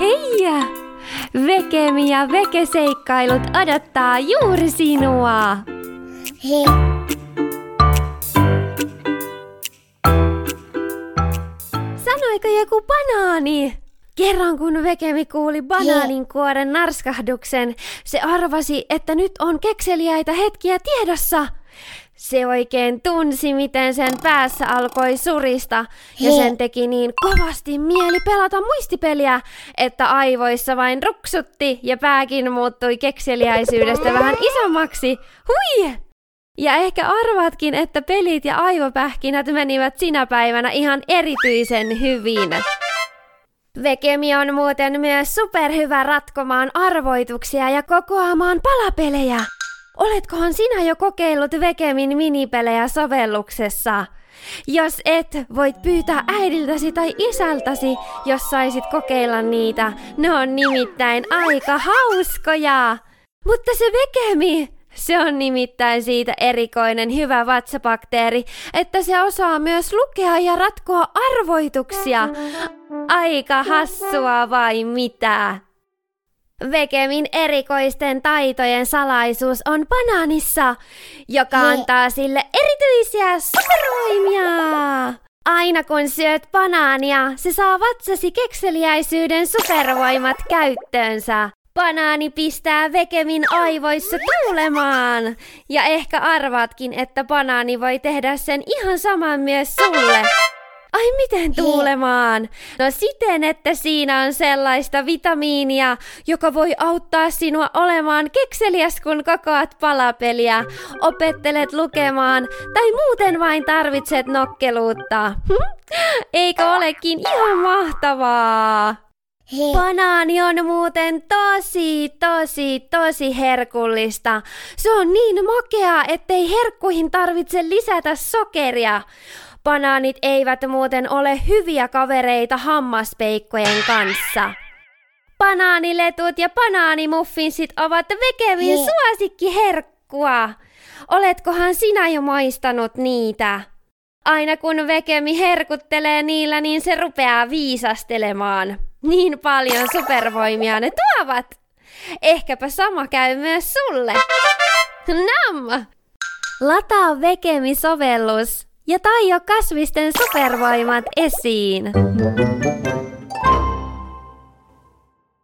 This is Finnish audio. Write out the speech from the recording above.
Hei! Vekemi ja vekeseikkailut odottaa juuri sinua. Hei. Sanoiko joku banaani? Kerran kun Vekemi kuuli banaanin kuoren narskahduksen, se arvasi, että nyt on kekseliäitä hetkiä tiedossa. Se oikein tunsi, miten sen päässä alkoi surista, ja sen teki niin kovasti mieli pelata muistipeliä, että aivoissa vain ruksutti ja pääkin muuttui kekseliäisyydestä vähän isommaksi. Hui! Ja ehkä arvaatkin, että pelit ja aivopähkinät menivät sinä päivänä ihan erityisen hyvin. Vekemi on muuten myös superhyvä ratkomaan arvoituksia ja kokoamaan palapelejä. Oletkohan sinä jo kokeillut Vekemin minipelejä sovelluksessa? Jos et, voit pyytää äidiltäsi tai isältäsi, jos saisit kokeilla niitä. Ne on nimittäin aika hauskoja. Mutta se Vekemi, se on nimittäin siitä erikoinen hyvä vatsabakteeri, että se osaa myös lukea ja ratkoa arvoituksia. Aika hassua vai mitä? Vekemin erikoisten taitojen salaisuus on banaanissa, joka antaa sille erityisiä supervoimia. Aina kun syöt banaania, se saa vatsasi kekseliäisyyden supervoimat käyttöönsä. Banaani pistää Vekemin aivoissa tuulemaan. Ja ehkä arvaatkin, että banaani voi tehdä sen ihan saman myös sulle. Ai miten tuulemaan? No siten, että siinä on sellaista vitamiinia, joka voi auttaa sinua olemaan kekseliäs, kun kokoat palapeliä, opettelet lukemaan tai muuten vain tarvitset nokkeluutta. Eikö olekin ihan mahtavaa? Hei. Banaani on muuten tosi, tosi, tosi herkullista. Se on niin makea, ettei herkkuihin tarvitse lisätä sokeria. Banaanit eivät muuten ole hyviä kavereita hammaspeikkojen kanssa. Banaaniletut ja banaanimuffinsit ovat Vekemin Hei. suosikkiherkkua. Oletkohan sinä jo maistanut niitä? Aina kun Vekemi herkuttelee niillä, niin se rupeaa viisastelemaan. Niin paljon supervoimia ne tuovat. Ehkäpä sama käy myös sulle. Nam! Lataa Vekemi-sovellus ja taio kasvisten supervoimat esiin.